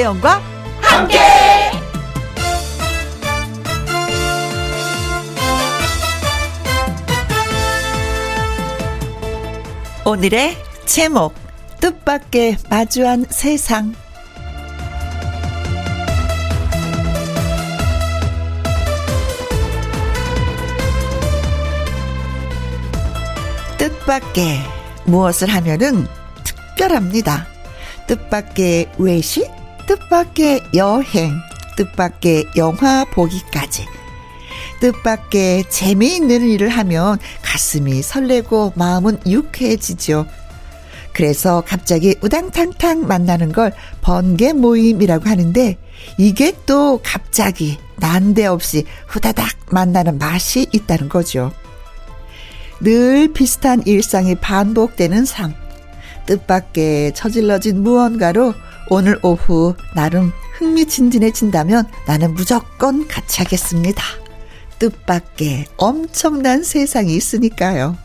김혜영과 함께. 오늘의 제목 뜻밖의 마주한 세상 뜻밖의 무엇을 하면은 특별합니다. 뜻밖의 외식, 뜻밖의 여행, 뜻밖의 영화 보기까지. 뜻밖의 재미있는 일을 하면 가슴이 설레고 마음은 유쾌해지죠. 그래서 갑자기 우당탕탕 만나는 걸 번개 모임이라고 하는데 이게 또 갑자기 난데없이 후다닥 만나는 맛이 있다는 거죠. 늘 비슷한 일상이 반복되는 삶. 뜻밖의 저질러진 무언가로 오늘 오후 나름 흥미진진해진다면 나는 무조건 같이 하겠습니다. 뜻밖의 엄청난 세상이 있으니까요.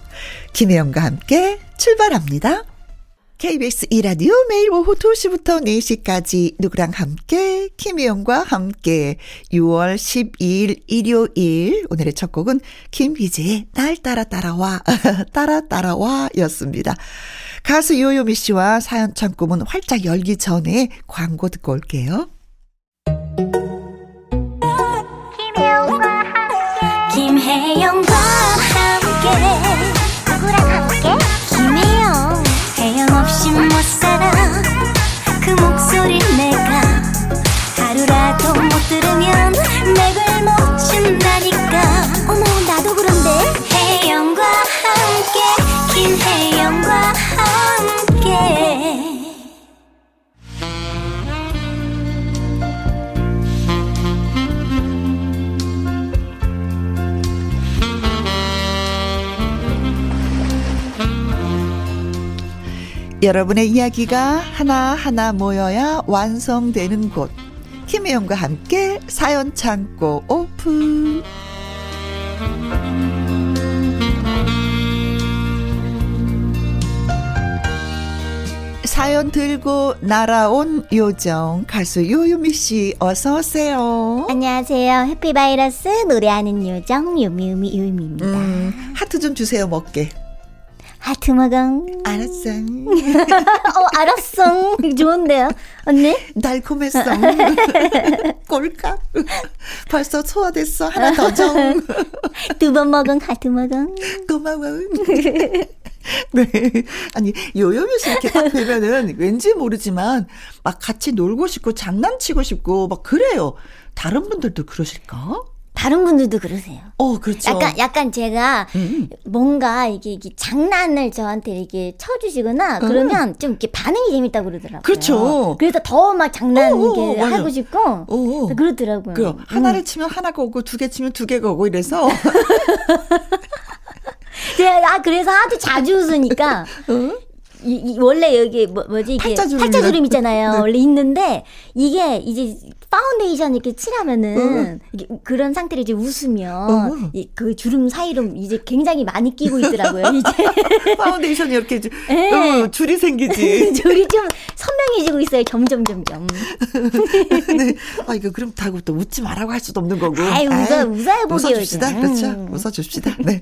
김혜영과 함께 출발합니다. KBS 이라디오 매일 오후 2시부터 4시까지 누구랑 함께? 김희영과 함께. 6월 12일 일요일. 오늘의 첫 곡은 김희재의 날 따라 따라와 따라 따라와 였습니다. 가수 요요미 씨와 사연 창구문 활짝 열기 전에 광고 듣고 올게요. 김혜영과 함께. 김혜영과 함께 여러분의 이야기가 하나하나 모여야 완성되는 곳. 김혜영과 함께 사연 창고 오픈. 사연 들고 날아온 요정 가수 요유미 씨 어서 오세요. 안녕하세요. 해피바이러스 노래하는 요정 요미요미 요미입니다. 음, 하트 좀 주세요 먹게. 하트 먹엉. 알았어. 어, 알았어. 좋은데요? 언니? 달콤했어. 꼴깍. 벌써 소화됐어. 하나 더 정. 두 번 먹은 하트 먹엉. 고마워. 네. 아니, 요요미 씨 이렇게 딱 뵈면은 왠지 모르지만 막 같이 놀고 싶고 장난치고 싶고 막 그래요. 다른 분들도 그러실까? 다른 분들도 그러세요. 어, 그렇죠. 약간, 약간 제가 음. 뭔가 이게, 이게 장난을 저한테 이렇게 쳐주시거나 음. 그러면 좀 이렇게 반응이 재밌다고 그러더라고요. 그렇죠. 그래서 더 막 장난 이렇게 하고 싶고 오, 어, 그러더라고요. 그 하나를 음. 치면 하나가 오고 두 개 치면 두 개가 오고 이래서. 제가 아 그래서 아주 자주 웃으니까 어? 이, 이, 원래 여기 뭐, 뭐지 이게 팔자주름, 팔자주름 있잖아요. 네. 원래 있는데 이게 이제 파운데이션 이렇게 칠하면은 어. 이게 그런 상태로 이제 웃으면 어. 이, 그 주름 사이로 이제 굉장히 많이 끼고 있더라고요. 이제 파운데이션이 이렇게 주, 네. 어, 줄이 생기지. 줄이 좀 선명해지고 있어요. 점점 점점. 네. 아 이거 그런다고 또 웃지 말라고 할 수도 없는 거고. 아이 웃어 웃어야 보세요. 웃어줍시다. 그렇죠. 음. 웃어줍시다. 네.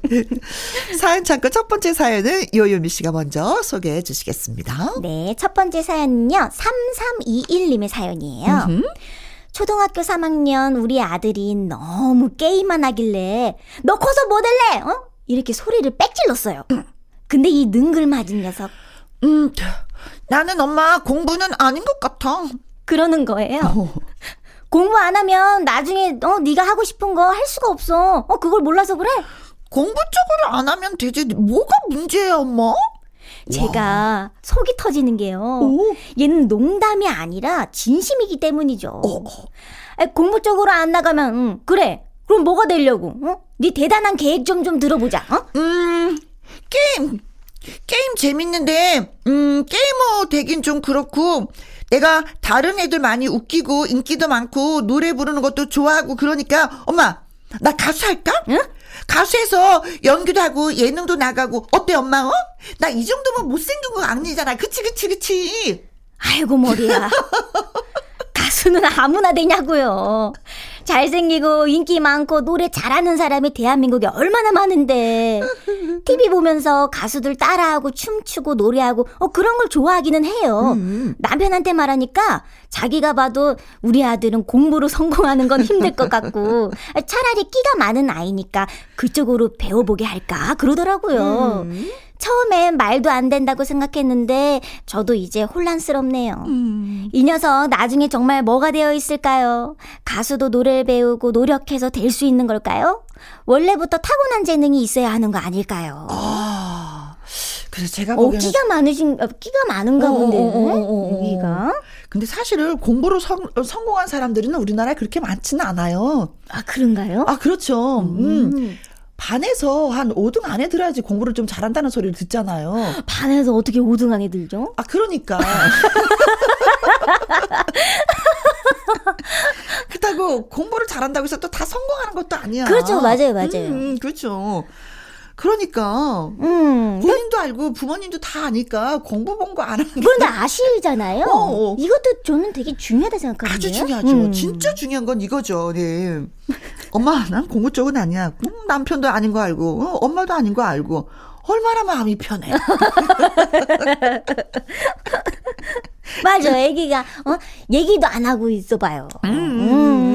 사연 창고 첫 번째 사연은 요요미 씨가 먼저 소개해 주시겠습니다. 네, 첫 번째 사연은요 3321님의 사연이에요. 음흠. 초등학교 3학년 우리 아들이 너무 게임만 하길래 너 커서 뭐 될래? 어? 이렇게 소리를 빽질렀어요. 근데 이 능글맞은 녀석 음 나는 엄마 공부는 아닌 것 같아. 그러는 거예요. 어. 공부 안 하면 나중에 어 네가 하고 싶은 거 할 수가 없어. 어 그걸 몰라서 그래? 공부 쪽으로 안 하면 되지. 뭐가 문제야, 엄마? 제가 와. 속이 터지는 게요. 오. 얘는 농담이 아니라 진심이기 때문이죠. 어. 공부 쪽으로 안 나가면 응, 그래. 그럼 뭐가 되려고? 어? 네 대단한 계획 좀좀 들어보자. 어? 음 게임 게임 재밌는데 음 게이머 되긴 좀 그렇고 내가 다른 애들 많이 웃기고 인기도 많고 노래 부르는 것도 좋아하고 그러니까 엄마 나 가수 할까? 응? 가수해서 연기도 하고 예능도 나가고 어때 엄마 어? 나 이 정도면 못생긴 거 아니잖아 그치 그치 그치 아이고 머리야 가수는 아무나 되냐고요. 잘생기고 인기 많고 노래 잘하는 사람이 대한민국에 얼마나 많은데 TV 보면서 가수들 따라하고 춤추고 노래하고 어 그런 걸 좋아하기는 해요. 음. 남편한테 말하니까 자기가 봐도 우리 아들은 공부로 성공하는 건 힘들 것 같고 차라리 끼가 많은 아이니까 그쪽으로 배워보게 할까 그러더라고요. 음. 처음엔 말도 안 된다고 생각했는데 저도 이제 혼란스럽네요. 음. 이 녀석 나중에 정말 뭐가 되어 있을까요? 가수도 노래를 배우고 노력해서 될 수 있는 걸까요? 원래부터 타고난 재능이 있어야 하는 거 아닐까요? 아. 그래서 제가 보기에는 어, 끼가 많으신 어, 끼가 많은가 어, 어, 본데 어, 여기가. 근데 사실은 공부로 성, 성공한 사람들은 우리나라에 그렇게 많지는 않아요. 아 그런가요? 아 그렇죠. 음. 음. 반에서 한 5등 안에 들어야지 공부를 좀 잘한다는 소리를 듣잖아요. 반에서 어떻게 5등 안에 들죠? 아, 그러니까. 그렇다고 공부를 잘한다고 해서 또 다 성공하는 것도 아니야. 그렇죠. 맞아요. 맞아요. 음, 그렇죠. 그러니까 음, 본인도 알고 부모님도 다 아니까 공부 본 거 안 하는 그런데 아시잖아요. 어, 어. 이것도 저는 되게 중요하다 생각하거든요. 아주 중요하죠. 음. 진짜 중요한 건 이거죠. 네. 엄마 난 공부 쪽은 아니야. 음, 남편도 아닌 거 알고 어, 엄마도 아닌 거 알고 얼마나 마음이 편해. 맞아, 애기가 어 얘기도 안 하고 있어 봐요. 음. 음.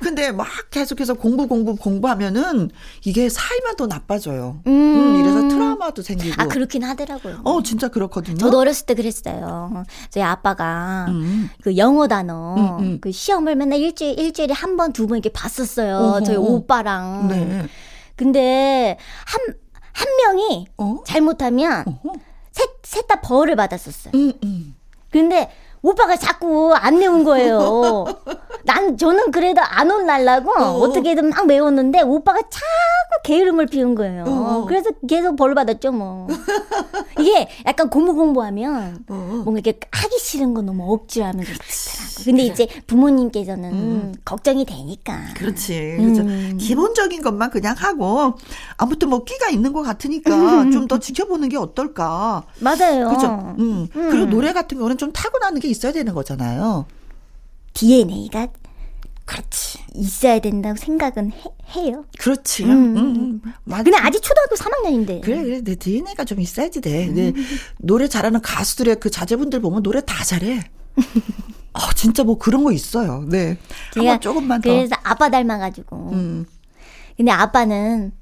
근데 막 계속해서 공부 공부 공부하면은 이게 사이만 더 나빠져요. 음. 음. 이래서 트라우마도 생기고. 아 그렇긴 하더라고요. 어 진짜 그렇거든요. 저도 어렸을 때 그랬어요. 저희 아빠가 음. 그 영어 단어 음, 음. 그 시험을 맨날 일주일 일주일에 한 번 두 번 이렇게 봤었어요. 어허. 저희 오빠랑. 네. 근데 한 한 명이 어? 잘못하면 셋다 벌을 받았었어요. 음, 음. 근데 오빠가 자꾸 안 내운 거예요. 난 저는 그래도 안 혼날라고 어. 떻게든 막 외웠는데 오빠가 자꾸 게으름을 피운 거예요. 어. 그래서 계속 벌 받았죠 뭐. 이게 약간 공부 공부하면 어. 뭔가 이렇게 하기 싫은 거 너무 억지로 하면서 그렇더라고. 근데 이제 부모님께서는 음. 걱정이 되니까. 그렇지. 그렇죠. 음. 기본적인 것만 그냥 하고 아무튼 뭐 끼가 있는 것 같으니까 좀 더 지켜보는 게 어떨까. 맞아요. 그렇죠. 음. 음. 그리고 노래 같은 거는 좀 타고나는 게 있어야 되는 거잖아요. DNA가 그렇지 있어야 된다고 생각은 해, 요 그렇지. 음, 음, 음. 맞아. 근데 아직 초등학교 3학년인데. 그래 그래 내 DNA가 좀 있어야지 돼. 음. 노래 잘하는 가수들의 그 자제분들 보면 노래 다 잘해. 아 진짜 뭐 그런 거 있어요. 네. 제가 조금만 더. 그래서 아빠 닮아가지고. 음. 근데 아빠는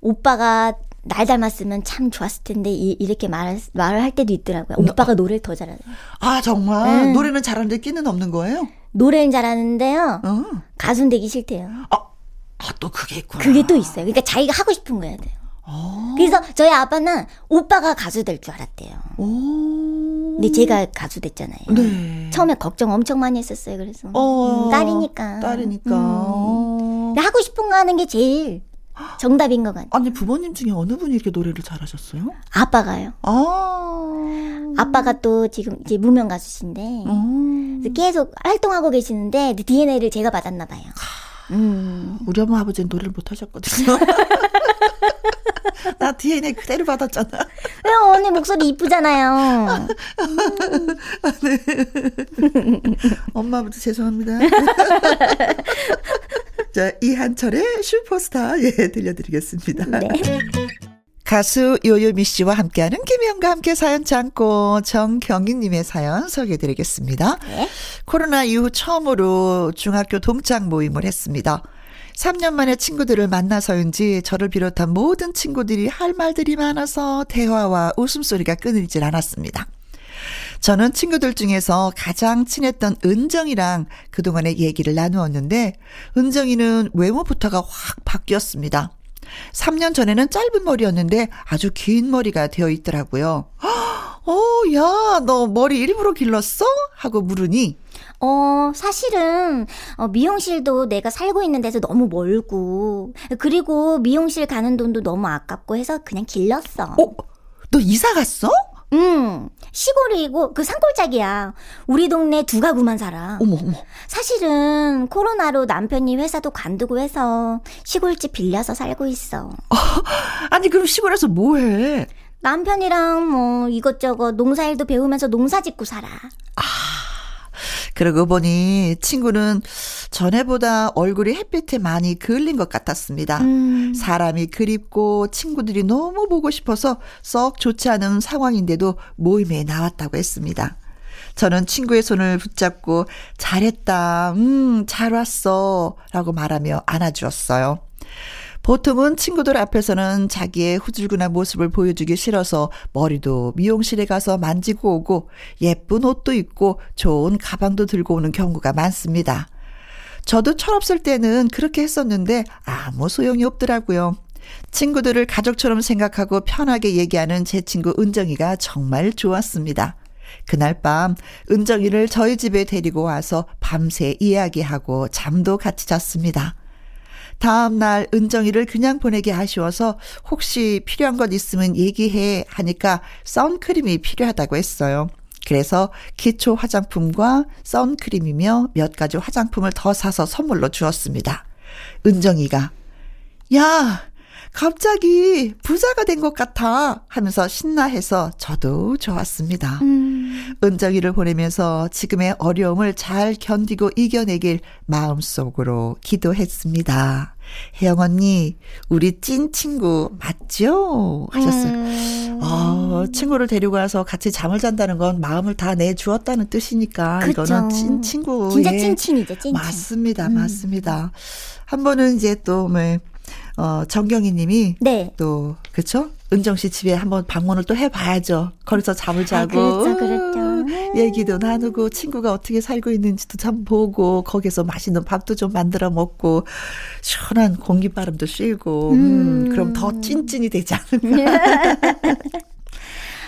오빠가 날 닮았으면 참 좋았을 텐데 이, 렇게 말, 말을 할 때도 있더라고요. 오빠가 노래를 더 잘하네. 아 정말 음. 노래는 잘하는데 끼는 없는 거예요? 노래는 잘하는데요. 어. 가수는 되기 싫대요. 아, 아, 또 그게 있구나. 그게 또 있어요. 그러니까 자기가 하고 싶은 거 해야 돼요. 어. 그래서 저희 아빠는 오빠가 가수 될 줄 알았대요. 오. 근데 제가 가수 됐잖아요. 네. 처음에 걱정 엄청 많이 했었어요. 그래서 어. 음, 딸이니까. 딸이니까. 음. 하고 싶은 거 하는 게 제일 정답인 것 같아요. 아니 부모님 중에 어느 분이 이렇게 노래를 잘하셨어요? 아빠가요. 아. 아빠가 또 지금 이제 무명 가수신데 음. 계속 활동하고 계시는데 DNA를 제가 받았나 봐요. 음. 우리 엄마 아버지는 노래를 못 하셨거든요. 나 DNA 그대로 받았잖아. 왜 언니 목소리 이쁘잖아요. 네. 엄마 아버지 죄송합니다. 자, 이한철의 슈퍼스타 예 들려드리겠습니다. 네. 가수 요요미 씨와 함께하는 김혜영과 함께 사연 참고 정경희님의 사연 소개해드리겠습니다. 네? 코로나 이후 처음으로 중학교 동창 모임을 했습니다. 3년 만에 친구들을 만나서인지 저를 비롯한 모든 친구들이 할 말들이 많아서 대화와 웃음소리가 끊이질 않았습니다. 저는 친구들 중에서 가장 친했던 은정이랑 그동안의 얘기를 나누었는데 은정이는 외모부터가 확 바뀌었습니다. 3년 전에는 짧은 머리였는데 아주 긴 머리가 되어 있더라고요. 어, 야, 너 머리 일부러 길렀어? 하고 물으니 어, 사실은, 어, 미용실도 내가 살고 있는 데서 너무 멀고, 그리고 미용실 가는 돈도 너무 아깝고 해서 그냥 길렀어. 어? 너 이사 갔어? 응. 시골이고 그 산골짜기야. 우리 동네 두 가구만 살아. 어머 어머. 사실은 코로나로 남편이 회사도 관두고 해서 시골집 빌려서 살고 있어. 어, 아니 그럼 시골에서 뭐 해? 남편이랑 뭐 이것저것 농사일도 배우면서 농사 짓고 살아. 아. 그러고 보니 친구는 전에보다 얼굴이 햇빛에 많이 그을린 것 같았습니다. 음. 사람이 그립고 친구들이 너무 보고 싶어서 썩 좋지 않은 상황인데도 모임에 나왔다고 했습니다. 저는 친구의 손을 붙잡고 잘했다, 음, 잘 왔어. 라고 말하며 안아주었어요. 보통은 친구들 앞에서는 자기의 후줄근한 모습을 보여주기 싫어서 머리도 미용실에 가서 만지고 오고 예쁜 옷도 입고 좋은 가방도 들고 오는 경우가 많습니다. 저도 철없을 때는 그렇게 했었는데 아무 소용이 없더라고요. 친구들을 가족처럼 생각하고 편하게 얘기하는 제 친구 은정이가 정말 좋았습니다. 그날 밤 은정이를 저희 집에 데리고 와서 밤새 이야기하고 잠도 같이 잤습니다. 다음날 은정이를 그냥 보내기 아쉬워서 혹시 필요한 것 있으면 얘기해 하니까 선크림이 필요하다고 했어요. 그래서 기초 화장품과 선크림이며 몇 가지 화장품을 더 사서 선물로 주었습니다. 은정이가 야 갑자기 부자가 된 것 같아 하면서 신나해서 저도 좋았습니다. 음. 은정이를 보내면서 지금의 어려움을 잘 견디고 이겨내길 마음속으로 기도했습니다. 혜영 언니, 우리 찐 친구 맞죠? 하셨어요. 음. 어, 친구를 데리고 와서 같이 잠을 잔다는 건 마음을 다 내주었다는 뜻이니까 그쵸. 이거는 찐 친구. 진짜 찐친이죠, 찐친. 맞습니다, 음. 맞습니다. 한 번은 이제 또 뭐, 어, 정경희 님이 네. 또 그쵸? 은정 씨 집에 한번 방문을 또 해봐야죠. 거기서 잠을 아, 자고. 아, 그렇죠, 그렇죠. 얘기도 나누고 친구가 어떻게 살고 있는지도 참 보고 거기서 맛있는 밥도 좀 만들어 먹고 시원한 공기바람도 쐬고 음, 음 그럼 더 찐찐이 되지 않을까.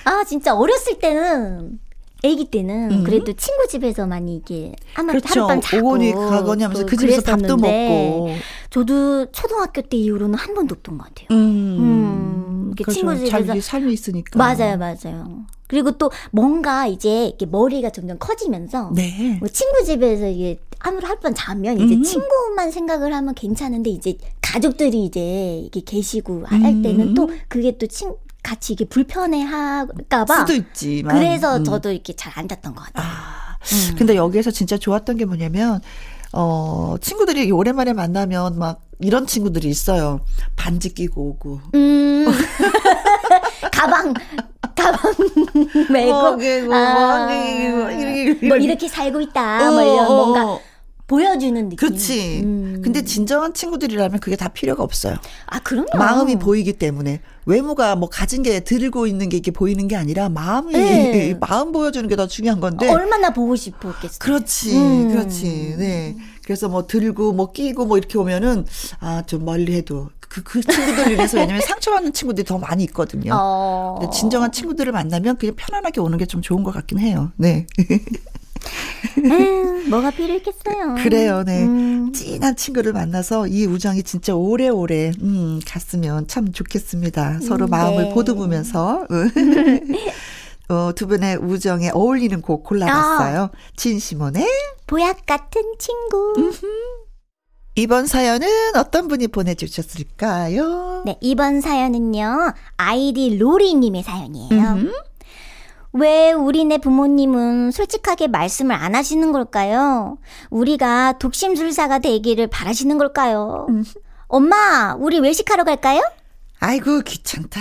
아 진짜 어렸을 때는 아기 때는 음. 그래도 친구 집에서 많이 이게 아마 그렇죠. 하룻밤 자고 오거니 가거니 하면서 그 집에서 밥도 먹고 저도 초등학교 때 이후로는 한 번도 없던 것 같아요. 음, 음. 그렇죠. 친구 집에서 자기 삶이 있으니까 맞아요, 맞아요. 그리고 또 뭔가 이제 이렇게 머리가 점점 커지면서 네. 뭐 친구 집에서 이게 아무리 할번 자면 이제 음. 친구만 생각을 하면 괜찮은데 이제 가족들이 이제 이게 계시고 할 음. 때는 또 그게 또 친, 같이 이게 불편해 할까봐. 수도 있지만. 그래서 음. 저도 이렇게 잘 안 잤던 것 같아요. 아, 음. 근데 여기에서 진짜 좋았던 게 뭐냐면, 어, 친구들이 오랜만에 만나면 막 이런 친구들이 있어요. 반지 끼고 오고. 음. 가방, 가방 메고. 어, 뭐, 아, 뭐, 이렇게, 뭐 이렇게 살고 있다. 어, 뭐 이런 어, 뭔가. 어. 보여주는 느낌. 그렇지. 음. 근데 진정한 친구들이라면 그게 다 필요가 없어요. 아, 그럼요. 마음이 보이기 때문에 외모가 뭐 가진 게 들고 있는 게 이렇게 보이는 게 아니라 마음이 네. 마음 보여주는 게 더 중요한 건데. 얼마나 보고 싶었겠어요. 그렇지. 음. 그렇지. 네. 그래서 뭐 들고 뭐 끼고 뭐 이렇게 오면은 아, 좀 멀리 해도 그, 그 친구들 위해서 왜냐면 상처받는 친구들이 더 많이 있거든요. 어. 근데 진정한 친구들을 만나면 그냥 편안하게 오는 게 좀 좋은 것 같긴 해요. 네. 에휴, 뭐가 필요했겠어요. 그래요, 네. 음. 찐한 친구를 만나서 이 우정이 진짜 오래오래, 음, 갔으면 참 좋겠습니다. 서로 음, 마음을 네. 보듬으면서. 어, 두 분의 우정에 어울리는 곡 골라봤어요. 어. 진시몬의 보약 같은 친구. 이번 사연은 어떤 분이 보내주셨을까요? 네, 이번 사연은요, 아이디 로리님의 사연이에요. 음흠. 왜 우리네 부모님은 솔직하게 말씀을 안 하시는 걸까요? 우리가 독심술사가 되기를 바라시는 걸까요? 음. 엄마, 우리 외식하러 갈까요? 아이고, 귀찮다.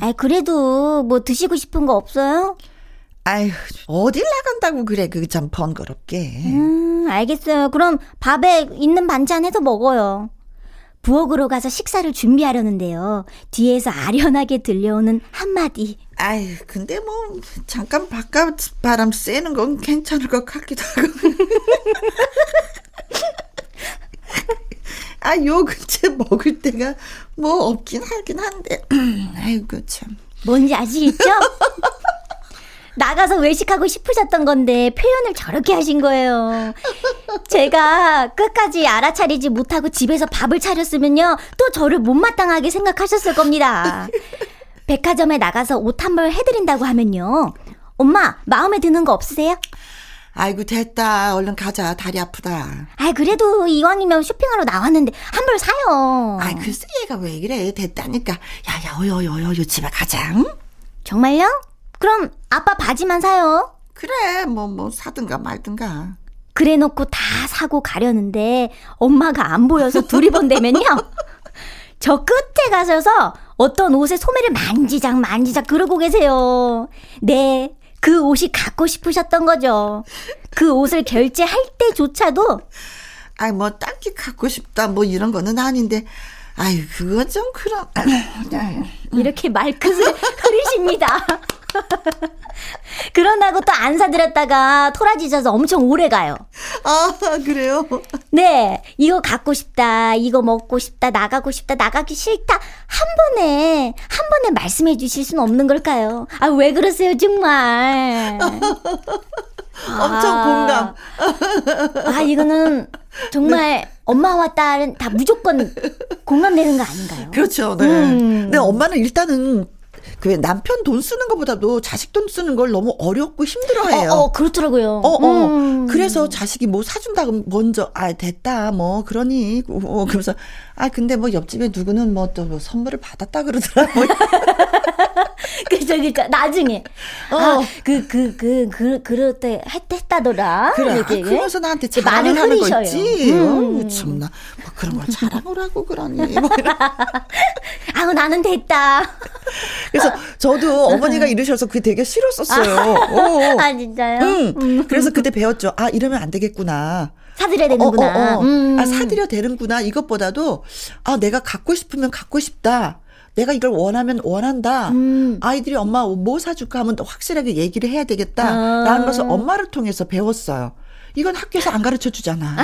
아이, 그래도 뭐 드시고 싶은 거 없어요? 아휴, 어딜 나간다고 그래, 그 참 번거롭게. 음, 알겠어요. 그럼 밥에 있는 반찬 해서 먹어요. 부엌으로 가서 식사를 준비하려는데요. 뒤에서 아련하게 들려오는 한마디. 아유, 근데 뭐, 잠깐 바깥 바람 쐬는 건 괜찮을 것 같기도 하고. 아, 요 근처 먹을 때가 뭐 없긴 하긴 한데. 아이고, 참. 뭔지 아시겠죠? 나가서 외식하고 싶으셨던 건데 표현을 저렇게 하신 거예요. 제가 끝까지 알아차리지 못하고 집에서 밥을 차렸으면요. 또 저를 못마땅하게 생각하셨을 겁니다. 백화점에 나가서 옷 한 벌 해드린다고 하면요. 엄마, 마음에 드는 거 없으세요? 아이고 됐다 얼른 가자 다리 아프다 아 그래도 이왕이면 쇼핑하러 나왔는데 한 벌 사요 아 글쎄 얘가 왜 그래 됐다니까 야야 어여여여 집에 가자 응? 정말요? 그럼 아빠 바지만 사요. 그래, 뭐, 뭐, 사든가 말든가. 그래 놓고 다 사고 가려는데 엄마가 안 보여서 두리번대면요. 저 끝에 가셔서 어떤 옷에 소매를 만지작 만지작 그러고 계세요. 네, 그 옷이 갖고 싶으셨던 거죠. 그 옷을 결제할 때조차도 아이 뭐 딱히 갖고 싶다 뭐 이런 거는 아닌데 아유 그거 좀 그럼 이렇게 말끝을 흐리십니다. 그런다고 또 안 사드렸다가 토라지셔서 엄청 오래 가요. 아, 그래요? 네. 이거 갖고 싶다. 이거 먹고 싶다. 나가고 싶다. 나가기 싫다. 한 번에, 한 번에 말씀해 주실 수는 없는 걸까요? 아, 왜 그러세요, 정말. 엄청 아, 공감. 아, 이거는 정말 엄마와 딸은 다 무조건 공감되는 거 아닌가요? 그렇죠. 네. 음. 네, 엄마는 일단은 그 남편 돈 쓰는 것보다도 자식 돈 쓰는 걸 너무 어렵고 힘들어해요. 어, 어 그렇더라고요. 어, 어. 음. 그래서 자식이 뭐 사준다고 먼저 아 됐다 뭐 그러니 어, 그래서 아 근데 뭐 옆집에 누구는 뭐또 뭐 선물을 받았다 그러더라. 뭐. 그죠, 그죠. 나중에 어. 아그 그 그 그 그럴 때 했, 했다더라. 그래. 아, 그러면서 나한테 자랑을 하는 거 있지. 음. 어, 참나 뭐 그런 걸 자랑을 하고 그러니. 뭐 아우 나는 됐다. 그래서 저도 어머니가 이러셔서 그게 되게 싫었었어요. 아, 아 진짜요? 응. 음. 그래서 그때 배웠죠. 아 이러면 안 되겠구나. 사드려야 되는구나. 어, 어, 어. 음. 아 사드려 되는구나. 이것보다도 아 내가 갖고 싶으면 갖고 싶다. 내가 이걸 원하면 원한다. 음. 아이들이 엄마 뭐 사줄까 하면 확실하게 얘기를 해야 되겠다라는 아. 것을 엄마를 통해서 배웠어요. 이건 학교에서 안 가르쳐 주잖아.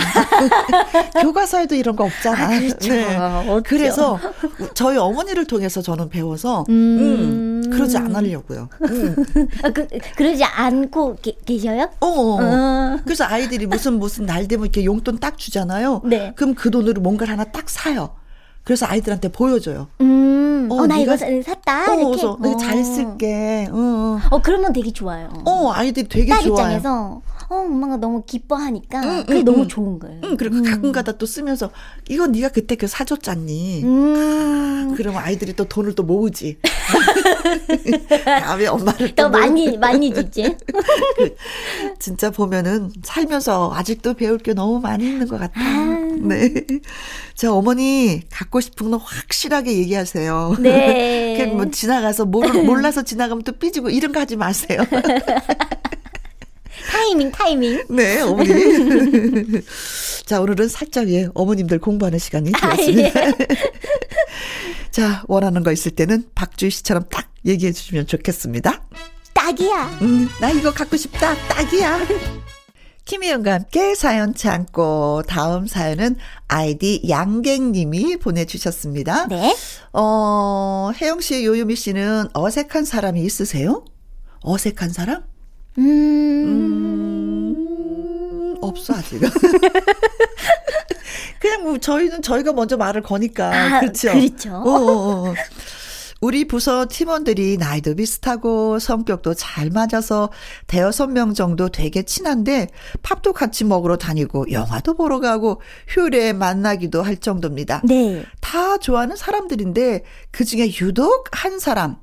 교과서에도 이런 거 없잖아. 아, 그렇죠. 네. 그래서 저희 어머니를 통해서 저는 배워서 음, 음 그러지 않으려고요. 음. 아, 그, 그러지 않고 게, 계셔요? 어, 어. 어. 그래서 아이들이 무슨 무슨 날 되면 이렇게 용돈 딱 주잖아요. 네. 그럼 그 돈으로 뭔가를 하나 딱 사요. 그래서 아이들한테 보여줘요. 음, 어, 어 나 이거 샀다. 어, 이렇게. 어, 내가 잘 쓸게. 어. 어, 그러면 되게 좋아요. 어, 아이들이 되게 좋아요. 입장에서 어, 엄마가 너무 기뻐하니까 응, 그게 응, 너무 응. 좋은 거예요. 응, 그리고 음. 가끔가다 또 쓰면서 이거 네가 그때 그 사줬잖니. 음. 그러면 아이들이 또 돈을 또 모으지. 다음에 엄마를 또, 또 많이 많이 주지. 그, 진짜 보면은 살면서 아직도 배울 게 너무 많이 있는 것 같아. 아. 네. 자 어머니 갖고 싶은 거 확실하게 얘기하세요. 네. 그냥 뭐 지나가서 모르, 몰라서 지나가면 또 삐지고 이런 거 하지 마세요. 타이밍, 타이밍. 네, 어머니. 자, 오늘은 살짝 예, 어머님들 공부하는 시간이 되었습니다. 아, 예. 자, 원하는 거 있을 때는 박주희 씨처럼 딱 얘기해 주시면 좋겠습니다. 딱이야. 음, 나 이거 갖고 싶다. 딱이야. 김희영과 함께 사연 참고 다음 사연은 아이디 양갱님이 보내주셨습니다. 네. 어, 혜영 씨, 요요미 씨는 어색한 사람이 있으세요? 어색한 사람? 음, 음 없어 아직. 그냥 뭐 저희는 저희가 먼저 말을 거니까 아, 그렇죠. 그렇죠. 어, 어, 어. 우리 부서 팀원들이 나이도 비슷하고 성격도 잘 맞아서 대여섯 명 정도 되게 친한데 팝도 같이 먹으러 다니고 영화도 보러 가고 휴일에 만나기도 할 정도입니다. 네. 다 좋아하는 사람들인데 그 중에 유독 한 사람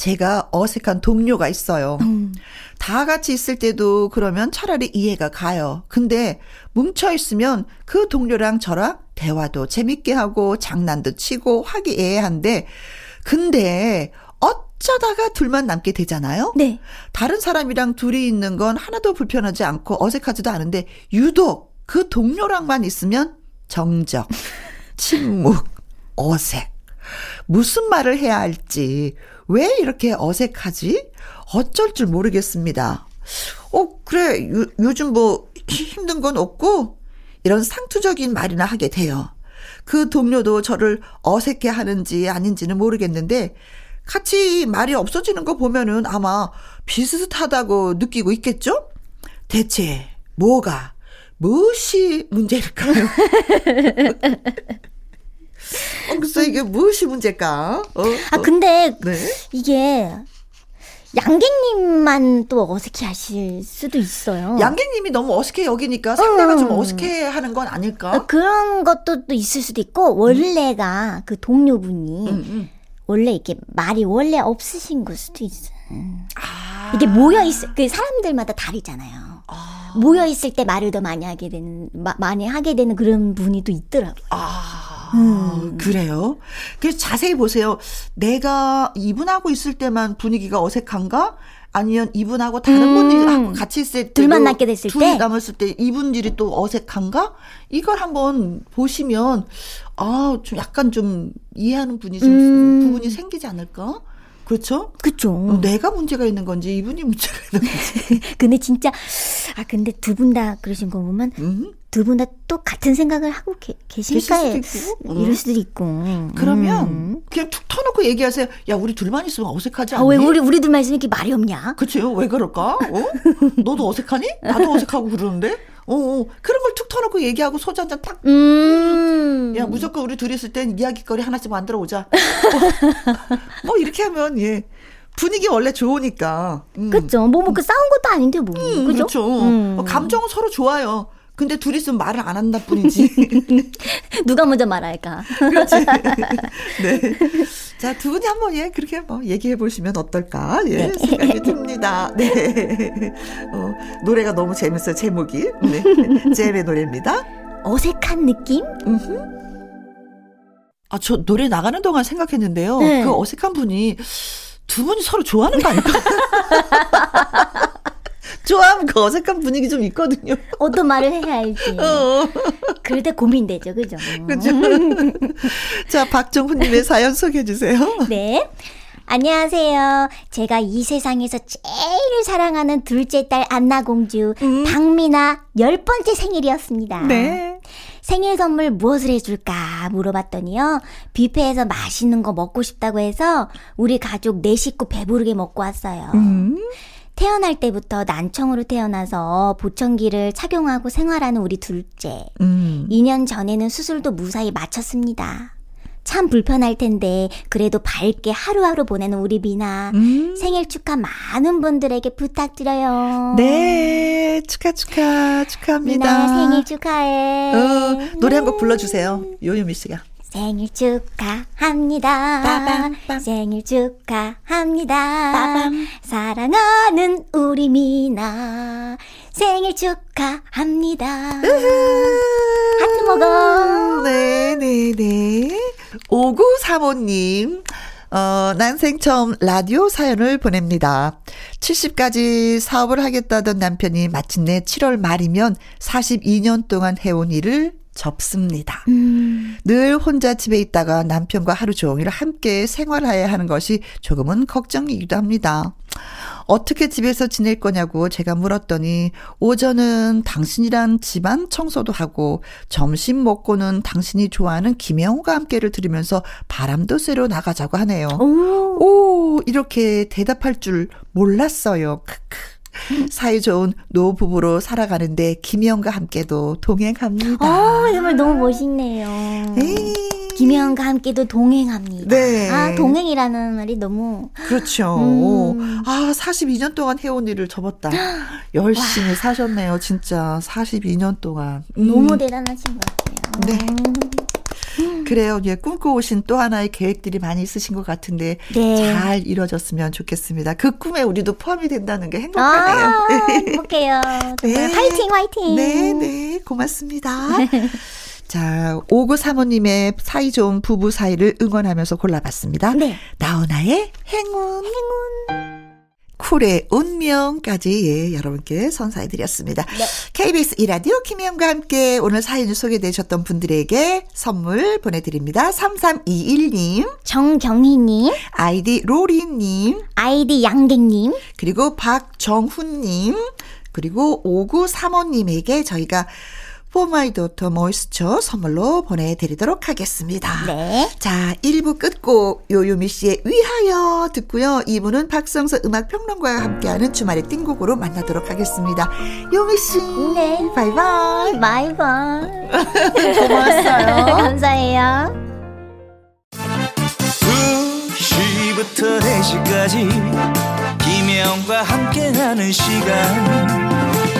제가 어색한 동료가 있어요. 음. 다 같이 있을 때도 그러면 차라리 이해가 가요. 근데 뭉쳐 있으면 그 동료랑 저랑 대화도 재밌게 하고 장난도 치고 화기애애한데 근데 어쩌다가 둘만 남게 되잖아요. 네. 다른 사람이랑 둘이 있는 건 하나도 불편하지 않고 어색하지도 않은데 유독 그 동료랑만 있으면 정적, 침묵, 어색. 무슨 말을 해야 할지, 왜 이렇게 어색하지? 어쩔 줄 모르겠습니다. 어, 그래. 요, 요즘 뭐 힘든 건 없고 이런 상투적인 말이나 하게 돼요. 그 동료도 저를 어색해 하는지 아닌지는 모르겠는데 같이 말이 없어지는 거 보면은 아마 비슷하다고 느끼고 있겠죠? 대체 뭐가 무엇이 문제일까요? 어, 글쎄 이게 무엇이 문제일까? 어, 아 근데 네? 이게 양갱님만 또 어색해 하실 수도 있어요. 양갱님이 너무 어색해 여기니까 상대가 음. 좀 어색해 하는 건 아닐까? 아, 그런 것도 또 있을 수도 있고, 원래가 음. 그 동료분이, 음, 음. 원래 이렇게 말이 원래 없으신 걸 수도 있어요. 아. 이게 모여 있, 그 사람들마다 다르잖아요. 아. 모여 있을 때 말을 더 많이 하게 되는 마, 많이 하게 되는 그런 분이 또 있더라고요. 아, 음. 그래요? 그래서 자세히 보세요. 내가 이분하고 있을 때만 분위기가 어색한가? 아니면 이분하고 다른 음. 분들하고 같이 있을 때 둘 만나게 됐을 둘이 때 남았을 때 이분들이 또 어색한가? 이걸 한번 보시면 아, 좀 약간 좀 이해하는 분이 좀 음. 부분이 생기지 않을까? 그렇죠? 그렇죠. 어, 내가 문제가 있는 건지 이분이 문제가 있는 건지. 근데 진짜 아 근데 두 분 다 그러신 거 보면 음? 두 분 다또 같은 생각을 하고 게, 계실까 해 이럴 수도 있고. 그러면 음. 그냥 툭 터놓고 얘기하세요. 야 우리 둘만 있으면 어색하지 않니? 아, 왜 우리 우리 둘만 있으면 이렇게 말이 없냐? 그렇죠. 왜 그럴까? 어? 너도 어색하니? 나도 어색하고 그러는데. 어, 어, 그런 걸 툭 터놓고 얘기하고 소주 한잔 탁. 음. 야, 무조건 우리 둘이 있을 땐 이야기거리 하나씩 만들어 오자. 뭐, 뭐, 이렇게 하면, 예. 분위기 원래 좋으니까. 음. 그죠. 뭐, 뭐, 그 싸운 것도 아닌데, 뭐. 음, 그죠? 그렇죠. 음. 어, 감정은 서로 좋아요. 근데 둘이 있으면 말을 안 한다 뿐이지. 누가 먼저 말할까? 그렇지. 네. 자, 두 분이 한번 예, 그렇게 뭐 얘기해 보시면 어떨까? 예, 네. 생각이 듭니다. 네. 어, 노래가 너무 재밌어요, 제목이. 네. 잼의 노래입니다. 어색한 느낌? 아, 저 노래 나가는 동안 생각했는데요. 네. 그 어색한 분이 두 분이 서로 좋아하는 거 아닐까? 좋아하면 그 어색한 분위기 좀 있거든요. 어떤 말을 해야 할지. 어. 그럴 때 고민되죠, 그죠? 그죠. 자, 박정훈님의 사연 소개해 주세요. 네. 안녕하세요. 제가 이 세상에서 제일 사랑하는 둘째 딸 안나공주, 음. 박미나 열 번째 생일이었습니다. 네. 생일 선물 무엇을 해줄까 물어봤더니요. 뷔페에서 맛있는 거 먹고 싶다고 해서 우리 가족 네 식구 배부르게 먹고 왔어요. 음. 태어날 때부터 난청으로 태어나서 보청기를 착용하고 생활하는 우리 둘째. 음. 2년 전에는 수술도 무사히 마쳤습니다. 참 불편할 텐데 그래도 밝게 하루하루 보내는 우리 미나 음. 생일 축하 많은 분들에게 부탁드려요. 네, 축하 축하 축하합니다. 미나 생일 축하해. 어, 노래 한 곡 불러주세요. 요요미 씨가. 생일 축하합니다. 빠밤, 빰. 생일 축하합니다. 빠밤. 사랑하는 우리 미나 생일 축하합니다. 하트 먹어. 네네네. 5935님. 어, 난생 처음 라디오 사연을 보냅니다. 70까지 사업을 하겠다던 남편이 마침내 7월 말이면 42년 동안 해온 일을 접습니다. 음. 늘 혼자 집에 있다가 남편과 하루 종일 함께 생활해야 하는 것이 조금은 걱정이기도 합니다. 어떻게 집에서 지낼 거냐고 제가 물었더니 오전은 당신이란 집안 청소도 하고 점심 먹고는 당신이 좋아하는 김영호가 함께를 들으면서 바람도 쐬러 나가자고 하네요. 오, 오 이렇게 대답할 줄 몰랐어요. 크크. 사이좋은 노부부로 살아가는데 김희영과 함께도 동행합니다. 어, 정말 너무 멋있네요. 에이. 김혜영과 함께도 동행합니다. 네. 아, 동행이라는 말이 너무. 그렇죠. 음. 아, 42년 동안 해온 일을 접었다. 열심히 와. 사셨네요, 진짜. 42년 동안. 음. 너무 대단하신 것 같아요. 네. 음. 그래요. 예, 꿈꿔오신 또 하나의 계획들이 많이 있으신 것 같은데 네. 잘 이루어졌으면 좋겠습니다. 그 꿈에 우리도 포함이 된다는 게 행복하네요. 아, 행복해요. 네. 화이팅, 화이팅. 네, 네. 고맙습니다. 자, 5935님의 사이 좋은 부부 사이를 응원하면서 골라봤습니다. 네. 나훈아의 행운. 행운. 쿨의 운명까지 예, 여러분께 선사해드렸습니다. 네. KBS 이라디오 김혜영과 함께 오늘 사연을 소개되셨던 분들에게 선물 보내드립니다. 3321님, 정경희님, 아이디 로리님, 아이디 양갱님, 그리고 박정훈님, 그리고 5935님에게 저희가 포마이도터 모이스처 선물로 보내드리도록 하겠습니다. 네. 자, 1부 끝곡 요요미 씨의 위하여 듣고요. 2부는 박성서 음악평론가와 함께하는 주말의 띵곡으로 만나도록 하겠습니다. 요미 씨. 네. 바이바이. 바이바이. 고마웠어요. 감사해요. 2시부터 4시까지 김혜영과 함께하는 시간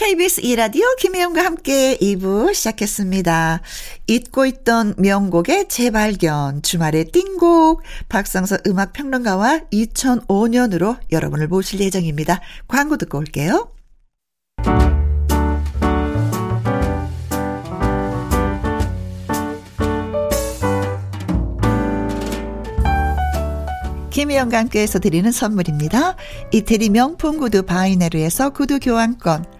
KBS 이라디오 김혜영과 함께 2부 시작했습니다. 잊고 있던 명곡의 재발견, 주말의 띵곡, 박상서 음악평론가와 2005년으로 여러분을 모실 예정입니다. 광고 듣고 올게요. 김혜영과 함께해서 드리는 선물입니다. 이태리 명품 구두 바이네르에서 구두 교환권,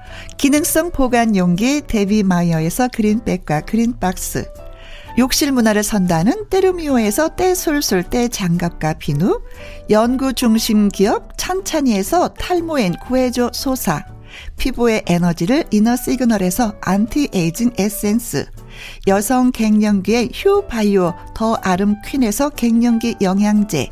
기능성 보관 용기 데비마이어에서 그린백과 그린박스. 욕실 문화를 선도하는 때르미오에서 때술술 때 장갑과 비누. 연구 중심 기업 찬찬이에서 탈모엔 구해줘 소사. 피부의 에너지를 이너 시그널에서 안티에이징 에센스. 여성 갱년기의 휴바이오 더 아름 퀸에서 갱년기 영양제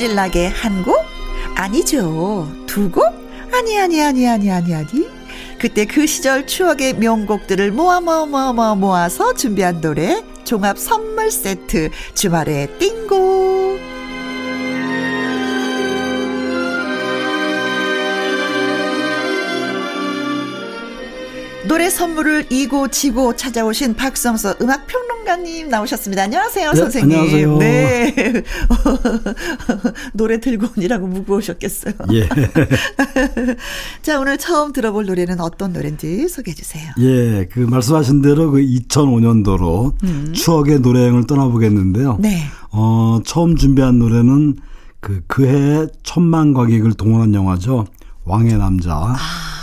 감질나게 한 곡? 아니죠. 두 곡? 아니, 아니, 아니, 아니, 아니, 아니. 그때 그 시절 추억의 명곡들을 모아, 모아, 모아, 모아, 모아서 준비한 노래, 종합 선물 세트, 주말에 띵곡. 선물을 이고 지고 찾아오신 박성서 음악 평론가님 나오셨습니다. 안녕하세요, 네, 선생님. 안녕하세요. 네. 노래 들고 오니라고 무거우셨겠어요. 예. 자, 오늘 처음 들어볼 노래는 어떤 노래인지 소개해 주세요. 예, 그 말씀하신 대로 그 2005년도로 음. 추억의 노래여행을 떠나보겠는데요. 네. 어, 처음 준비한 노래는 그, 그해 천만 관객을 동원한 영화죠. 왕의 남자. 아.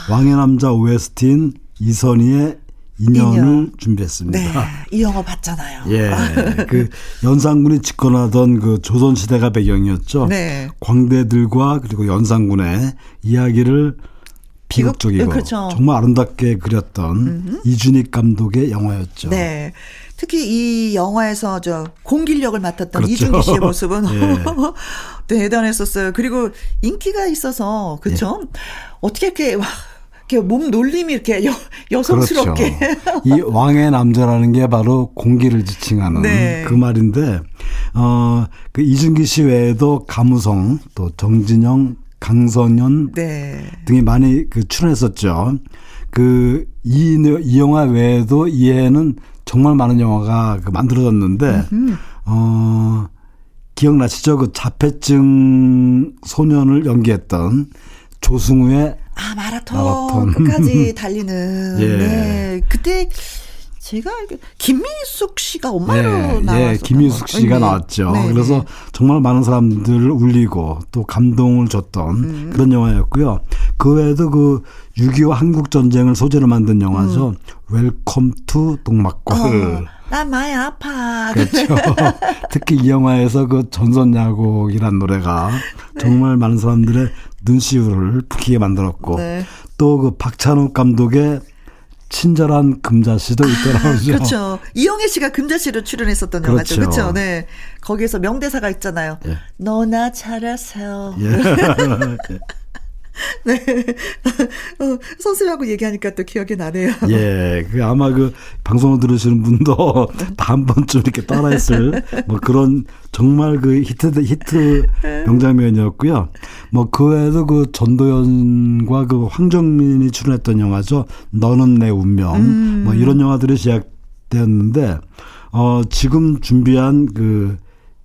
왕의 남자 OST인 이선희의 인연을 인연. 준비했습니다. 네, 이 영화 봤잖아요. 예, 그 연산군이 집권하던 그 조선 시대가 배경이었죠. 네. 광대들과 그리고 연산군의 이야기를 비극적이고 그렇죠. 정말 아름답게 그렸던 음흠. 이준익 감독의 영화였죠. 네. 특히 이 영화에서 저 공길력을 맡았던 그렇죠. 이준기 씨의 모습은 예. 대단했었어요. 그리고 인기가 있어서 그렇죠. 예. 어떻게 이렇게 와 이렇게 몸 놀림이 이렇게 여, 여성스럽게. 그렇죠. 이 왕의 남자라는 게 바로 공기를 지칭하는 네. 그 말인데, 어, 그 이준기 씨 외에도 가무성, 또 정진영, 강선현 네. 등이 많이 그 출연했었죠. 그, 이, 이 영화 외에도 이해는 정말 많은 영화가 그 만들어졌는데, 음흠. 어, 기억나시죠? 그 자폐증 소년을 연기했던 조승우의 아 마라톤, 마라톤. 끝까지 달리는. 예. 네. 그때 제가 김미숙 씨가 엄마로 네, 나왔어요. 예, 김미숙 씨가 네. 나왔죠. 네, 그래서 네. 정말 많은 사람들을 울리고 또 감동을 줬던 음. 그런 영화였고요. 그 외에도 그 6.25 한국 전쟁을 소재로 만든 영화죠. 음. Welcome to 동막골. 어, 난 많이 아파. 그렇죠. 특히 이 영화에서 그 전선야곡이란 노래가 네. 정말 많은 사람들의 눈시울을 붓게 만들었고 네. 또그 박찬욱 감독의 친절한 금자씨도 있더라고요. 아, 그렇죠. 이영애 씨가 금자씨로 출연했었던 그렇죠. 영화죠. 그렇죠. 네. 거기에서 명대사가 있잖아요. 예. 너나 잘하세요. 예. 네. 어, 선생님하고 얘기하니까 또 기억이 나네요. 예. 그 아마 그 방송을 들으시는 분도 다 한 번쯤 이렇게 따라했을 뭐 그런 정말 그 히트, 히트 명장면이었고요. 뭐 그 외에도 그 전도연과 그 황정민이 출연했던 영화죠. 너는 내 운명. 음. 뭐 이런 영화들이 시작되었는데, 어, 지금 준비한 그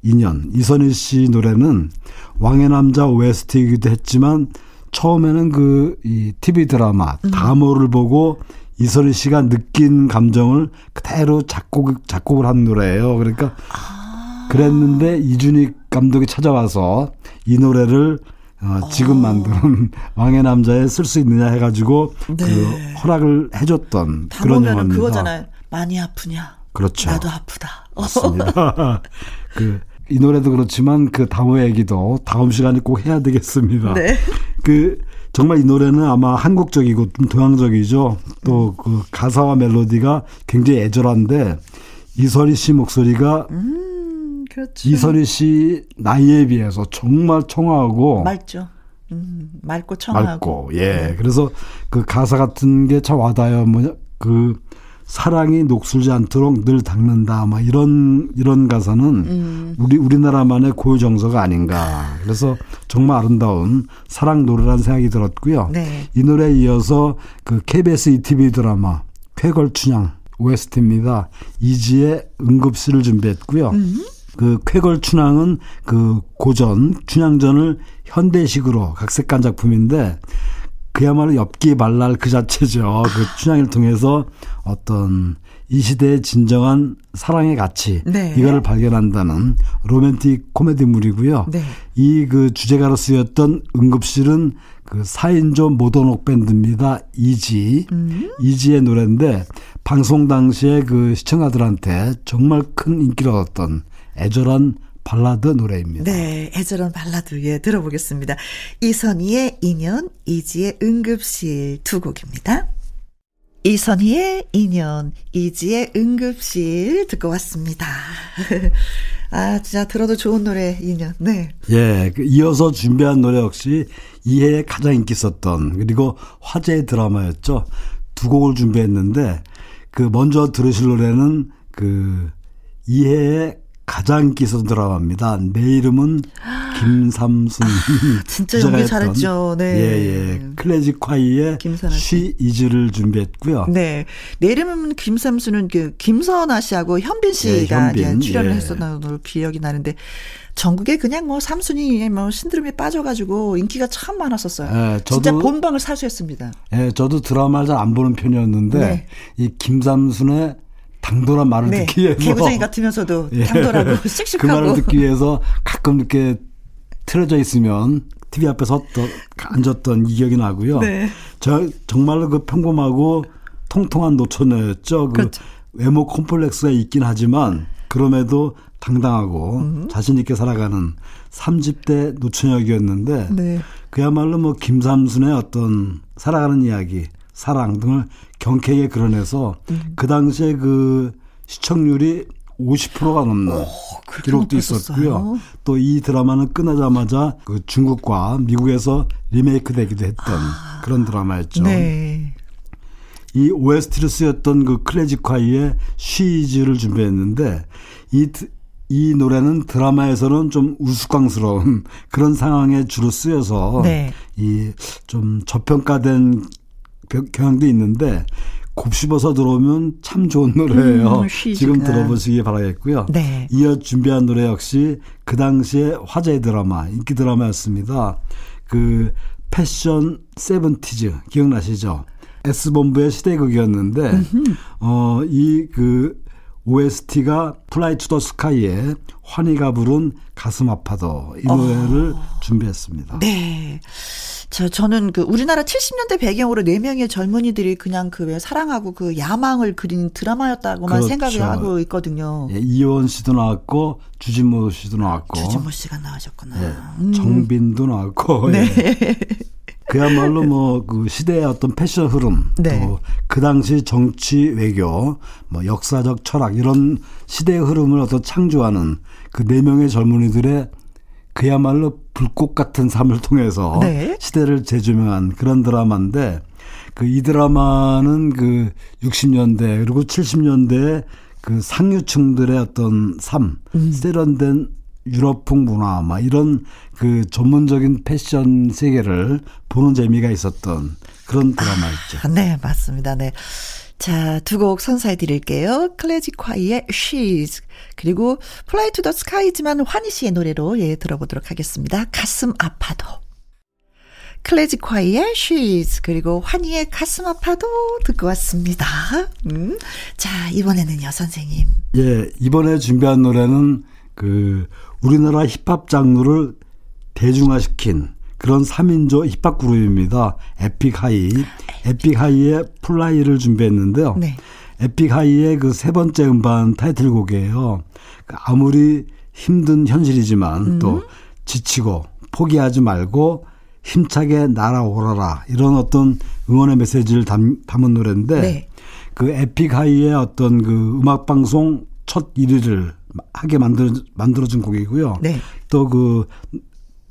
인연, 이선희 씨 노래는 왕의 남자 OST이기도 했지만 처음에는 그 이 TV 드라마 음. 다모를 보고 이선희 씨가 느낀 감정을 그대로 작곡 작곡을 한 노래예요. 그러니까 아. 그랬는데 이준익 감독이 찾아와서 이 노래를 어, 지금 어. 만드는 왕의 남자에 쓸 수 있느냐 해가지고 네. 그 허락을 해줬던 그런 영화입니다. 그거잖아요. 많이 아프냐? 그렇죠. 나도 아프다. 맞습니다. 그 이 노래도 그렇지만 그 다모 얘기도 다음 시간에 꼭 해야 되겠습니다. 네. 그 정말 이 노래는 아마 한국적이고 좀 동양적이죠. 또 그 가사와 멜로디가 굉장히 애절한데 이설희 씨 목소리가 음, 그렇죠. 이설희 씨 나이에 비해서 정말 청아하고 맑죠. 음, 맑고 청하고. 맑고 예. 네. 그래서 그 가사 같은 게 참 와닿아요. 뭐그 사랑이 녹슬지 않도록 늘 닦는다. 막 이런 이런 가사는 음. 우리 우리나라만의 고유 정서가 아닌가. 그래서 정말 아름다운 사랑 노래라는 생각이 들었고요. 네. 이 노래에 이어서 그 KBS ETV 드라마 쾌걸 춘향 OST입니다. 이지의 응급실을 준비했고요. 음. 그 쾌걸 춘향은 그 고전 춘향전을 현대식으로 각색한 작품인데 그야말로 엽기 발랄 그 자체죠. 그 춘향을 통해서 어떤 이 시대의 진정한 사랑의 가치 네. 이거를 발견한다는 로맨틱 코미디물이고요. 네. 이그 주제가로 쓰였던 응급실은 그 4인조 모던록 밴드입니다. 이지. 음. 이지의 노래인데 방송 당시에 그 시청자들한테 정말 큰 인기를 얻었던 애절한 발라드 노래입니다. 네, 애절한 발라드 예 들어보겠습니다. 이선희의 인연, 이지의 응급실 두 곡입니다. 이선희의 인연, 이지의 응급실 듣고 왔습니다. 아, 진짜 들어도 좋은 노래, 인연. 네. 예, 그 이어서 준비한 노래 역시 이해에 가장 인기 있었던, 그리고 화제의 드라마였죠. 두 곡을 준비했는데, 그 먼저 들으실 노래는 그 이해의 가장 있었던 드라마입니다. 내 이름은 김삼순. 아, 진짜 연기 잘했죠. 네. 예, 예. 클래식 콰이의 쉬 이즈를 준비했고요. 네. 내 이름은 김삼순은 그 김선아 씨하고 현빈 씨가 예, 현빈. 출연을 예. 했었던 걸로 기억이 나는데 전국에 그냥 뭐 삼순이 뭐 신드롬에 빠져가지고 인기가 참 많았었어요. 예, 저도, 진짜 본방을 사수했습니다. 예, 저도 드라마를 잘 안 보는 편이었는데 네. 이 김삼순의 당돌한 말을 네. 듣기 위해서 개구쟁이 같으면서도 예. 당돌하고 씩씩하고 그 말을 듣기 위해서 가끔 이렇게 틀어져 있으면 TV 앞에서 또 앉았던 이 기억이 나고요. 네. 저 정말로 그 평범하고 통통한 노처녀였죠. 그 그렇죠. 외모 콤플렉스가 있긴 하지만 그럼에도 당당하고 음. 자신 있게 살아가는 30대 노처녀였는데 네. 그야말로 뭐 김삼순의 어떤 살아가는 이야기 사랑 등을 경쾌하게 그려내서 음. 그 당시에 그 시청률이 50%가 넘는 오, 기록도 있었고요. 또 이 드라마는 끝나자마자 그 중국과 미국에서 리메이크 되기도 했던 아, 그런 드라마였죠. 네. 이 OST를 쓰였던 그 클래식화이의 쉬즈를 준비했는데 이, 이 노래는 드라마에서는 좀 우스꽝스러운 그런 상황에 주로 쓰여서 네. 이좀 저평가된 경향도 있는데 곱씹어서 들어오면 참 좋은 노래예요. 음, 지금 들어보시기 바라겠고요. 네. 이어 준비한 노래 역시 그 당시에 화제 드라마, 인기 드라마였습니다. 그 Fashion Seventies 기억나시죠? S본부의 시대극이었는데 어이 그 OST가 플라이 투 더 스카이의 환희가 부른 가슴 아파도 이 노래를 어. 준비했습니다. 네. 저 저는 그 우리나라 70년대 배경으로 네 명의 젊은이들이 그냥 그왜 사랑하고 그 야망을 그린 드라마였다고만 그렇죠. 생각을 하고 있거든요. 예, 이요원 씨도 나왔고 주진모 씨도 나왔고 주진모 씨가 나오셨구나. 예, 음. 정빈도 나왔고. 네. 예. 그야말로 뭐 그 시대의 어떤 패션 흐름, 네. 또그 당시 정치 외교, 뭐 역사적 철학 이런 시대의 흐름을 어떤 창조하는 그 네 명의 젊은이들의 그야말로 불꽃 같은 삶을 통해서 네. 시대를 재조명한 그런 드라마인데 그 이 드라마는 그 60년대 그리고 70년대 그 상류층들의 어떤 삶, 음. 세련된 유럽풍 문화, 막 이런 그 전문적인 패션 세계를 보는 재미가 있었던 그런 드라마였죠. 아, 네, 맞습니다. 네. 자, 두 곡 선사해 드릴게요. 클래지 콰이의 She's 그리고 Fly to the Sky지만 환희 씨의 노래로 예 들어보도록 하겠습니다. 가슴 아파도. 클래지 콰이의 She's 그리고 환희의 가슴 아파도 듣고 왔습니다. 음. 자, 이번에는요, 선생님. 예, 이번에 준비한 노래는 그 우리나라 힙합 장르를 대중화시킨 그런 3인조 힙합 그룹입니다. 에픽하이. 에픽하이의 Fly를 준비했는데요. 네. 에픽하이의 그 세 번째 음반 타이틀곡이에요. 그 아무리 힘든 현실이지만 음. 또 지치고 포기하지 말고 힘차게 날아올라라 이런 어떤 응원의 메시지를 담, 담은 노래인데 네. 그 에픽하이의 어떤 그 음악 방송 첫 1위를 하게 만들어 만들어준 곡이고요. 네. 또그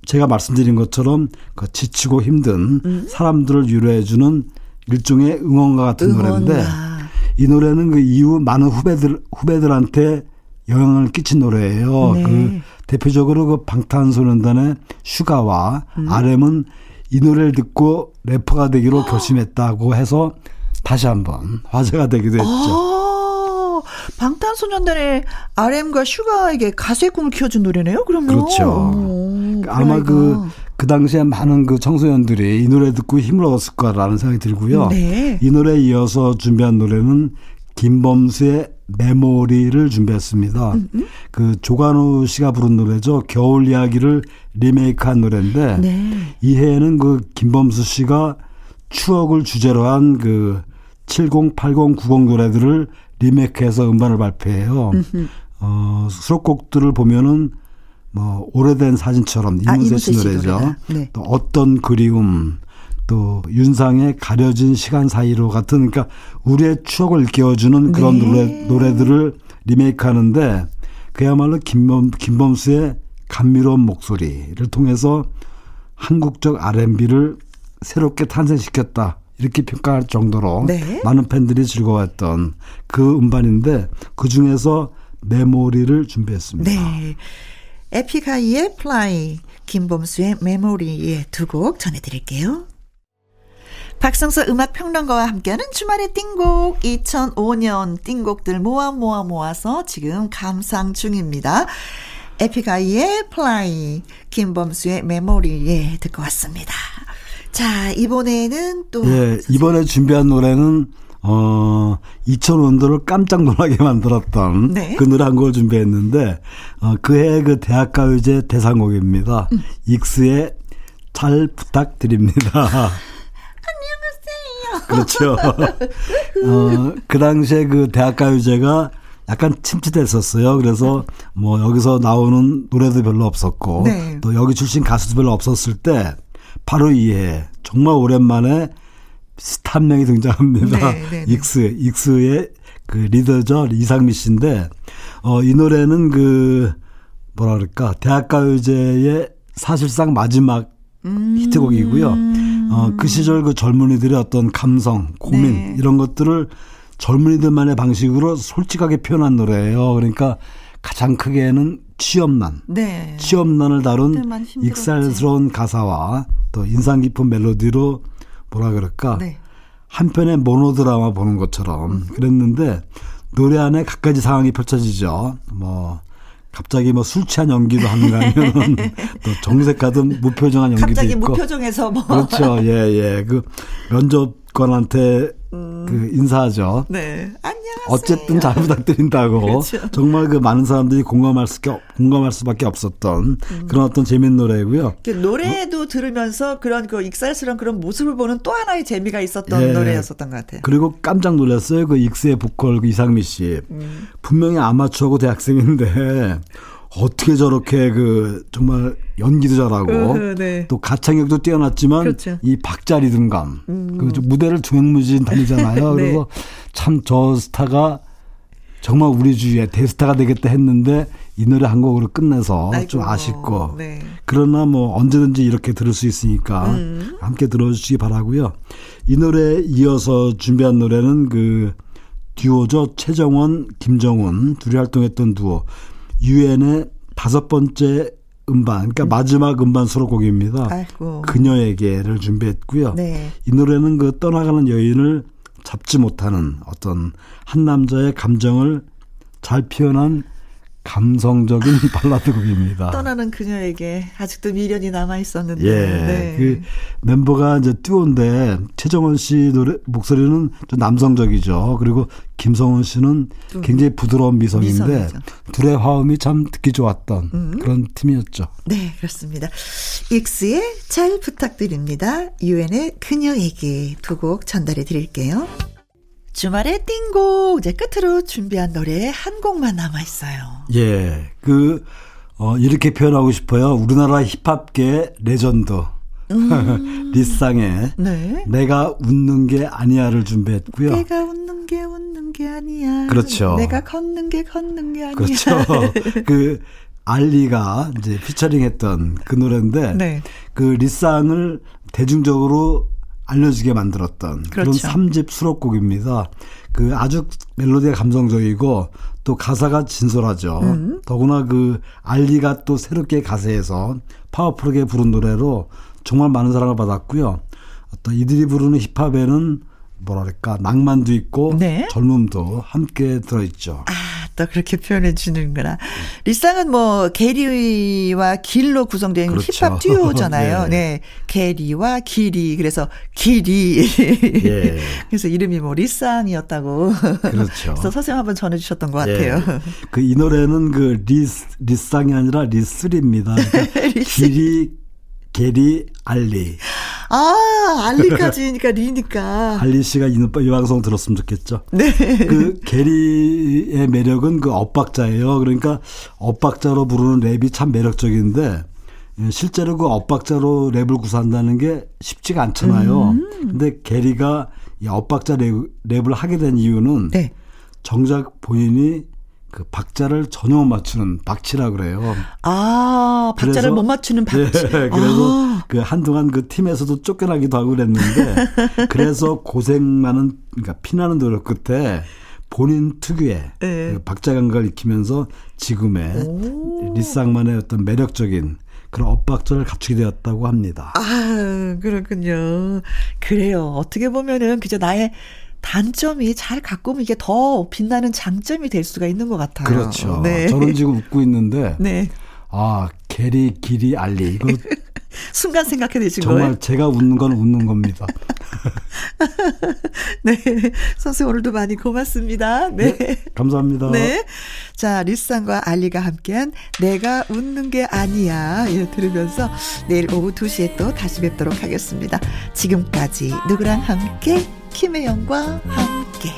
제가 말씀드린 것처럼 그 지치고 힘든 음. 사람들을 위로해주는 일종의 응원가 같은 응원가. 노래인데 이 노래는 그 이후 많은 후배들 후배들한테 영향을 끼친 노래예요. 네. 그 대표적으로 그 방탄소년단의 슈가와 음. RM은 이 노래를 듣고 래퍼가 되기로 결심했다고 해서 다시 한번 화제가 되기도 했죠. 아. 방탄소년단의 RM과 슈가에게 가수의 꿈을 키워준 노래네요. 그러면 그렇죠. 오, 아마 그그 그 당시에 많은 그 청소년들이 이 노래 듣고 힘을 얻었을 거라는 생각이 들고요. 네. 이 노래에 이어서 준비한 노래는 김범수의 메모리를 준비했습니다. 음음. 음. 그 조관우 씨가 부른 노래죠. 겨울 이야기를 리메이크한 노래인데 네. 이 해에는 그 김범수 씨가 추억을 주제로 한 그 70, 80, 90 노래들을 리메이크해서 음반을 발표해요. 어, 수록곡들을 보면은 뭐 오래된 사진처럼 아, 이문세 씨 노래죠. 네. 또 어떤 그리움 또 윤상의 가려진 시간 사이로 같은 그러니까 우리의 추억을 일깨워주는 그런 네. 노래 노래들을 리메이크하는데 그야말로 김범 김범수의 감미로운 목소리를 통해서 한국적 R&B를 새롭게 탄생시켰다. 이렇게 평가할 정도로 네. 많은 팬들이 즐거웠던 그 음반인데 그 중에서 Memory를 준비했습니다. 네. 에픽하이의 Fly, 김범수의 Memory의 두곡 전해드릴게요. 박성서 음악평론가와 함께하는 주말의 띵곡 2005년 띵곡들 모아 모아 모아서 지금 감상 중입니다. 에픽하이의 Fly, 김범수의 메모리에 듣고 왔습니다. 자, 이번에는 또. 예, 이번에 준비한 노래는, 어, 2005년도를 깜짝 놀라게 만들었던 네. 그 노래 한 곡을 준비했는데, 어, 그해 그 대학가요제 대상곡입니다. 음. 익스의 잘 부탁드립니다. 안녕하세요. 그렇죠. 어, 그 당시에 그 대학가요제가 약간 침체됐었어요. 그래서 뭐 여기서 나오는 노래도 별로 없었고, 네. 또 여기 출신 가수도 별로 없었을 때, 바로 이 해. 정말 오랜만에 스타 한 명이 등장합니다. 네, 네, 네. 익스, 익스의 그 리더죠. 이상미 씨인데, 어, 이 노래는 그, 뭐라 그럴까, 대학가요제의 사실상 마지막 음. 히트곡이고요. 어, 그 시절 그 젊은이들의 어떤 감성, 고민, 네. 이런 것들을 젊은이들만의 방식으로 솔직하게 표현한 노래예요. 그러니까 가장 크게는 취업난, 네. 취업난을 다룬 익살스러운 가사와 또 인상 깊은 멜로디로 뭐라 그럴까 네. 한편의 모노드라마 보는 것처럼 그랬는데 노래 안에 갖가지 상황이 펼쳐지죠. 뭐 갑자기 뭐 술 취한 연기도 하는가 하면 또 정색하던 무표정한 연기도 갑자기 있고. 무표정에서 뭐 그렇죠. 예, 예. 그 면접관한테 음. 그 인사하죠. 네. 안녕하세요. 어쨌든 잘 부탁드린다고. 그렇죠. 정말 그 많은 사람들이 공감할 수 공감할 수밖에 없었던 음. 그런 어떤 재밌는 노래고요. 그 노래도 어? 들으면서 그런 그 익살스러운 그런 모습을 보는 또 하나의 재미가 있었던 예. 노래였었던 것 같아요. 그리고 깜짝 놀랐어요. 그 익스의 보컬 그 이상미 씨. 음. 분명히 아마추어고 대학생인데 어떻게 저렇게 그 정말 연기도 잘하고 어, 네. 또 가창력도 뛰어났지만 그렇죠. 이 박자 리듬감 음. 그 무대를 두행무진 달리잖아요. 네. 그래서 참 저 스타가 정말 우리 주위에 대스타가 되겠다 했는데 이 노래 한 곡으로 끝내서 아이고, 좀 아쉽고 네. 그러나 뭐 언제든지 이렇게 들을 수 있으니까 음. 함께 들어주시기 바라고요. 이 노래 이어서 준비한 노래는 그 듀오죠 최정원, 김정훈 둘이 활동했던 두오 유엔의 다섯 번째 음반, 그러니까 음. 마지막 음반 수록곡입니다. 아이고. 그녀에게를 준비했고요. 네. 이 노래는 그 떠나가는 여인을 잡지 못하는 어떤 한 남자의 감정을 잘 표현한 감성적인 발라드 곡입니다. 떠나는 그녀에게 아직도 미련이 남아 있었는데. 예. 네. 그 멤버가 이제 듀오인데 최정원 씨 노래 목소리는 좀 남성적이죠. 그리고 김성원 씨는 굉장히 부드러운 미성인데 미성이죠. 둘의 화음이 참 듣기 좋았던 음. 그런 팀이었죠. 네, 그렇습니다. 익스의 잘 부탁드립니다. 유엔의 그녀에게 두 곡 전달해 드릴게요. 주말의 띵곡 이제 끝으로 준비한 노래 한 곡만 남아 있어요. 예, 그 어, 이렇게 표현하고 싶어요. 우리나라 힙합계 레전드 음. 리쌍의 네. 내가 웃는 게 아니야를 준비했고요. 내가 웃는 게 웃는 게 아니야. 그렇죠. 내가 걷는 게 걷는 게 아니야. 그렇죠. 그 알리가 이제 피처링했던 그 노래인데 네. 그 리쌍을 대중적으로 알려지게 만들었던 그렇죠. 그런 3집 수록곡입니다. 그 아주 멜로디가 감성적이고 또 가사가 진솔하죠. 음. 더구나 그 알리가 또 새롭게 가세해서 파워풀하게 부른 노래로 정말 많은 사랑을 받았고요. 어떤 이들이 부르는 힙합에는 뭐랄까 낭만도 있고 네. 젊음도 함께 들어있죠. 아, 또 그렇게 표현해 주는구나. 리쌍은 뭐 게리와 길로 구성된 그렇죠. 힙합 듀오잖아요. 네. 네. 게리와 길이 그래서 길이 예. 그래서 이름이 뭐 리쌍이었다고. 그렇죠. 그래서 선생님 한번 전해 주셨던 것 같아요. 예. 그이 노래는 그 리스 리쌍이 아니라 리슬입니다. 그러니까 길이 게리 알리. 아, 알리까 지니까 리니까. 알리 씨가 이, 이 방송 들었으면 좋겠죠. 네. 그 게리의 매력은 그 엇박자예요. 그러니까 엇박자로 부르는 랩이 참 매력적인데 예, 실제로 그 엇박자로 랩을 구사한다는 게 쉽지가 않잖아요. 음. 근데 게리가 이 엇박자 랩, 랩을 하게 된 이유는 네. 정작 본인이 그 박자를 전혀 못 맞추는 박치라 그래요. 아, 박자를 그래서, 못 맞추는 박치. 네, 그래서 아. 그 한동안 그 팀에서도 쫓겨나기도 하고 그랬는데 그래서 고생 많은 그러니까 피나는 노력 끝에 본인 특유의 네. 그 박자 감각을 익히면서 지금의 오. 리쌍만의 어떤 매력적인 그런 엇박자를 갖추게 되었다고 합니다. 아, 그렇군요. 그래요. 어떻게 보면은 그저 나의 단점이 잘 가꾸면 이게 더 빛나는 장점이 될 수가 있는 것 같아요. 그렇죠. 네. 저는 지금 웃고 있는데. 네. 아, 게리, 길이, 알리. 이거. 순간 생각해 내신 정말 거예요? 정말 제가 웃는 건 웃는 겁니다. 네. 선생 오늘도 많이 고맙습니다. 네. 네. 감사합니다. 네. 자, 리쌍과 알리가 함께한 내가 웃는 게 아니야. 예, 들으면서 내일 오후 2시에 또 다시 뵙도록 하겠습니다. 지금까지 누구랑 함께 김혜영과 함께